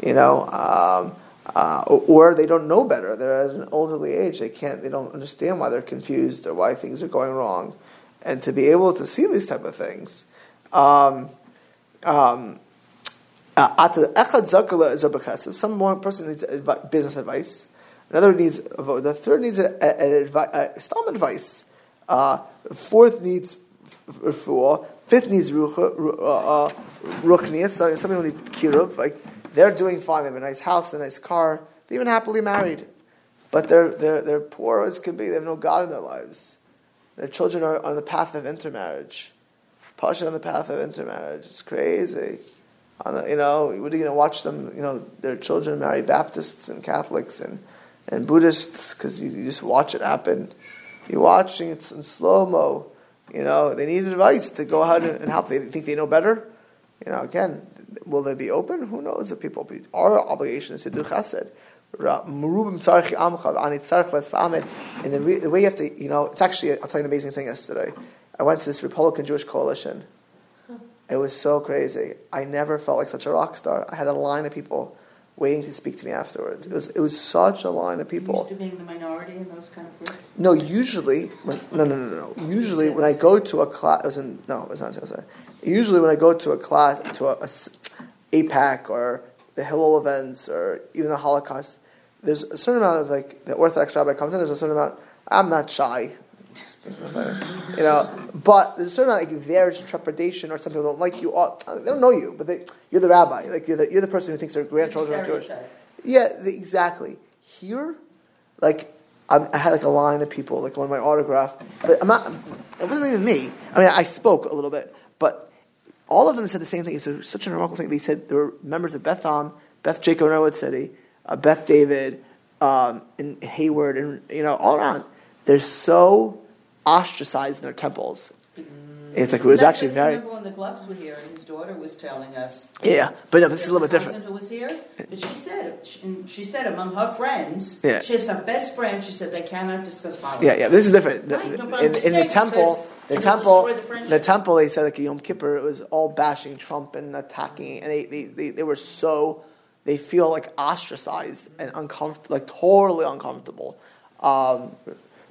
you know, um, uh, or, they don't know better. They're at an elderly age. They can't. They don't understand why they're confused or why things are going wrong, and to be able to see these type of things. Um, um, uh, if some one person needs business advice, Another needs. The third needs an advi- stam advice. Uh, fourth needs refuah. Fifth needs ruchnias. Uh, so somebody who needs kiruv. Like they're doing fine. They have a nice house, a nice car. They're even happily married, but they're they're they're poor as can be. They have no God in their lives. Their children are on the path of intermarriage. Pasha on the path of intermarriage. It's crazy. The, you know, what are you going to watch them? You know, their children marry Baptists and Catholics and, and Buddhists because you, you, just watch it happen. You're watching it in slow mo. You know, they need advice to go ahead and help. They think they know better. You know, again, will they be open? Who knows if people be. Our obligation is to do chesed. And the, the way you have to, you know, it's actually, I'll tell you an amazing thing yesterday. I went to this Republican Jewish coalition. It was so crazy. I never felt like such a rock star. I had a line of people waiting to speak to me afterwards. It was it was such a line of people. Used to being the minority in those kind of groups. No, usually when, no no no no. Usually when I go to a class, it was in no, it was not CSI. Usually when I go to a class to a, a AIPAC or the Hillel events or even the Holocaust, there's a certain amount of like the Orthodox rabbi comes in. There's a certain amount. I'm not shy you know, but there's a certain amount like there's trepidation, or some people don't like you. they don't know you, but they, you're the rabbi. Like you're the, you're the person who thinks their grandchildren are Jewish. Yeah, the, exactly. Here, like I'm, i had like a line of people, like on my autograph, but I'm not. It wasn't even me. I mean, I spoke a little bit, but all of them said the same thing. It's such a remarkable thing. They said there were members of Beth Am, Beth Jacob Redwood City, uh, Beth David, um, and Hayward, and you know all around. They're so ostracized in their temples. It's like it was actually very. Remember when the gloves were here, and his daughter was telling us. Yeah, but no, this is a little bit different. Who was here? But she said, she, she said among her friends, yeah. she has her best friend. She said they cannot discuss politics. Yeah, yeah, this is different. Right, no, in, in the temple, the temple, the, the, temple, they said like Yom Kippur, it was all bashing Trump and attacking, and they, they, they, they were so they feel like ostracized and uncomfortable, like totally uncomfortable. Um,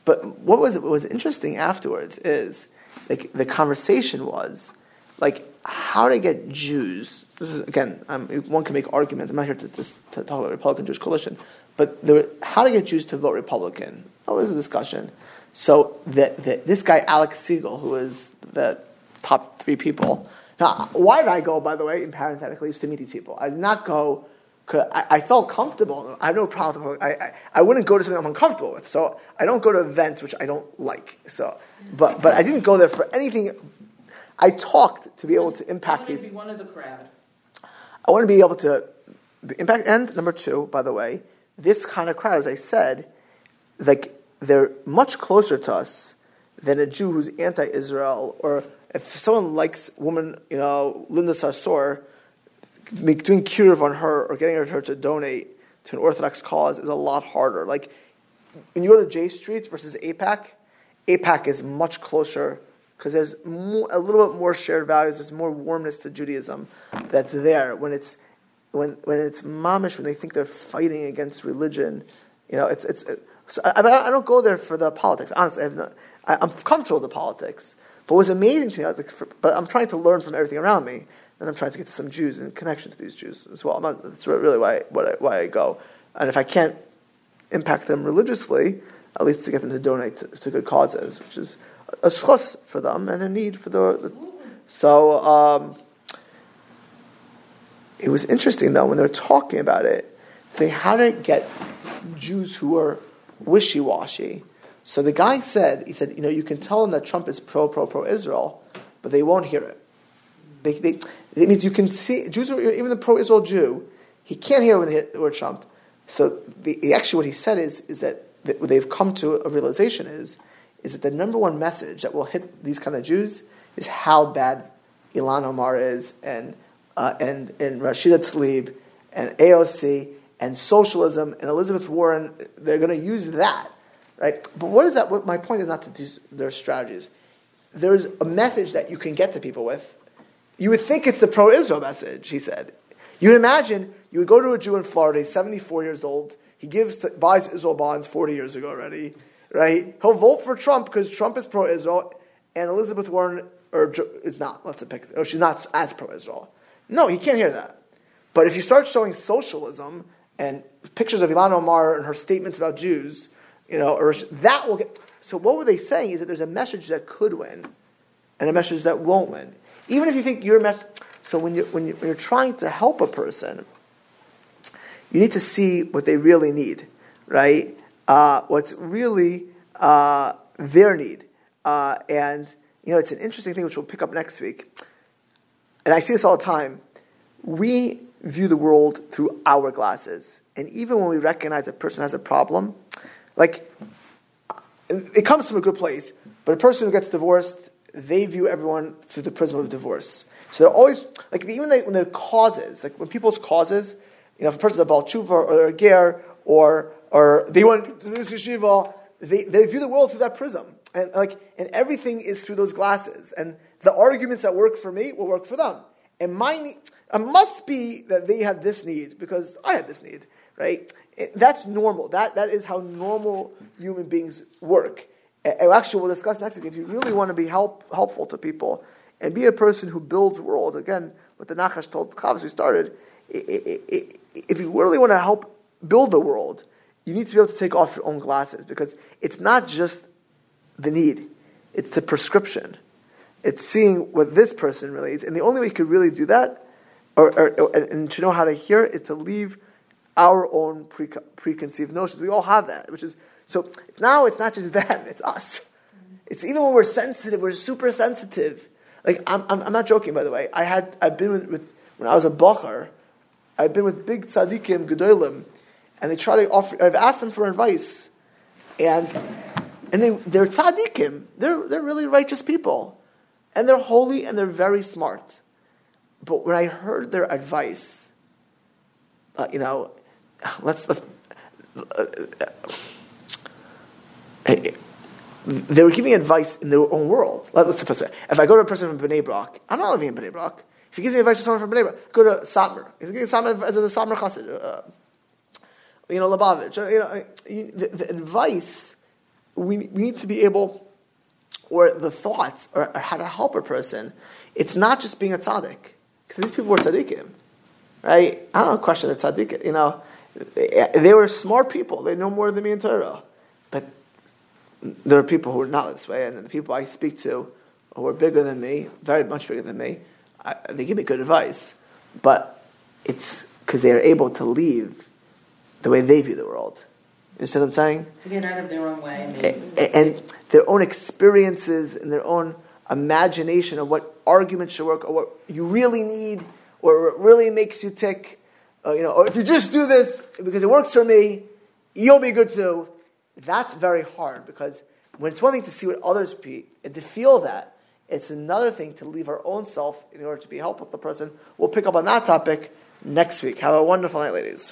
but what was what was interesting afterwards is like the conversation was like how to get Jews. This is again, um, one can make arguments. I'm not here to, to, to talk about Republican Jewish coalition, but there, how to get Jews to vote Republican. That was a discussion. So that this guy Alex Siegel, who was the top three people. Now, why did I go? By the way, in parenthetically, used to meet these people. I did not go I, I, felt comfortable. I have no problem. I, I, I, wouldn't go to something I'm uncomfortable with. So I don't go to events which I don't like. So, but but I didn't go there for anything. I talked to be able to impact these. Be one of the crowd. I want to be able to impact. And number two, by the way, this kind of crowd, as I said, like they're much closer to us than a Jew who's anti-Israel, or if someone likes woman, you know, Linda Sarsour doing kiruv on her or getting her to donate to an Orthodox cause is a lot harder. Like when you go to J Street versus AIPAC, AIPAC is much closer because there's a little bit more shared values. There's more warmness to Judaism that's there when it's when when it's mamish when they think they're fighting against religion. You know, it's it's. so I, I, don't go there for the politics. Honestly, I am comfortable with the politics. But what was amazing to me, I was like, for, but I'm trying to learn from everything around me and I'm trying to get to some Jews in connection to these Jews as well. Not, that's really why, I, why I go. And if I can't impact them religiously, at least to get them to donate to, to good causes, which is a schos for them and a need for the. the so um, it was interesting though when they were talking about it, saying how to get Jews who are wishy washy. So the guy said, he said, you know, you can tell them that Trump is pro, pro, pro Israel, but they won't hear it. They, they, it means you can see Jews, are, even the pro-Israel Jew, he can't hear when they hear the word Trump. So the, actually, what he said is is that, that what they've come to a realization is is that the number one message that will hit these kind of Jews is how bad Ilhan Omar is, and uh, and and Rashida Tlaib, and AOC, and socialism, and Elizabeth Warren. They're going to use that, right? But what is that? What my point is not to do their strategies. There's a message that you can get to people with you would think it's the pro Israel message, he said. You would imagine you would go to a Jew in Florida, he's 74 years old, he gives to, buys Israel bonds 40 years ago already, right? He'll vote for Trump because Trump is pro Israel, and Elizabeth Warren or is not. Let's pick. Oh, she's not as pro Israel. No, he can't hear that. But if you start showing socialism and pictures of Ilhan Omar and her statements about Jews, you know, or that will get. So what were they saying is that there's a message that could win, and a message that won't win. Even if you think your mess. So when you when you when you're trying to help a person, you need to see what they really need, right? Uh, what's really uh, their need, uh, and you know it's an interesting thing which we'll pick up next week. And I see this all the time. We view the world through our glasses, and even when we recognize a person has a problem, like it comes from a good place, but a person who gets divorced, they view everyone through the prism of divorce. So they're always like even they, when their causes, like when people's causes, you know, if a person's a Baal Tshuva or a Ger or or they want to do this yeshiva, they, they view the world through that prism. And like and everything is through those glasses. And the arguments that work for me will work for them. And my need, it must be that they have this need because I have this need, right? It, that's normal. That, that is how normal human beings work. Actually, we'll discuss next week. If you really want to be help, helpful to people and be a person who builds world, again, what the Nachash told Chavs we started, if you really want to help build the world, you need to be able to take off your own glasses because it's not just the need, it's the prescription. It's seeing what this person really is. And the only way you could really do that, or, or, and to know how to hear, is to leave our own pre- preconceived notions. We all have that, which is so now it's not just them; it's us. It's even when we're sensitive, we're super sensitive. Like I'm, I'm, I'm not joking, by the way. I had I've been with, with when I was a bacher, I've been with big tzaddikim gedolim, and they try to offer. I've asked them for advice, and and they they're tzaddikim. They're they're really righteous people, and they're holy and they're very smart. But when I heard their advice, uh, you know, let's, let's uh, uh, they were giving advice in their own world. Let, us suppose if I go to a person from Bnei Brak, I'm not living in Bnei Brak. If he gives me advice to someone from Bnei Brak, go to Satmar. He's giving Satmar as a Satmar Chassid, uh, you know, Lubavitch. Uh, you know, uh, the, the, advice we, we need to be able, or the thoughts, or, or how to help a person. It's not just being a tzaddik, because these people were tzaddikim right? I don't question their tzaddik. You know, they were smart people. They know more than me in Torah. There are people who are not this way, and the people I speak to who are bigger than me, very much bigger than me, I, they give me good advice. But it's because they are able to leave the way they view the world. You see what I'm saying? To get out of their own way. And, and their own experiences and their own imagination of what arguments should work or what you really need or what really makes you tick, uh, you know, or if you just do this because it works for me, you'll be good too. That's very hard because when it's one thing to see what others be and to feel that, it's another thing to leave our own self in order to be helpful to the person. We'll pick up on that topic next week. Have a wonderful night, ladies.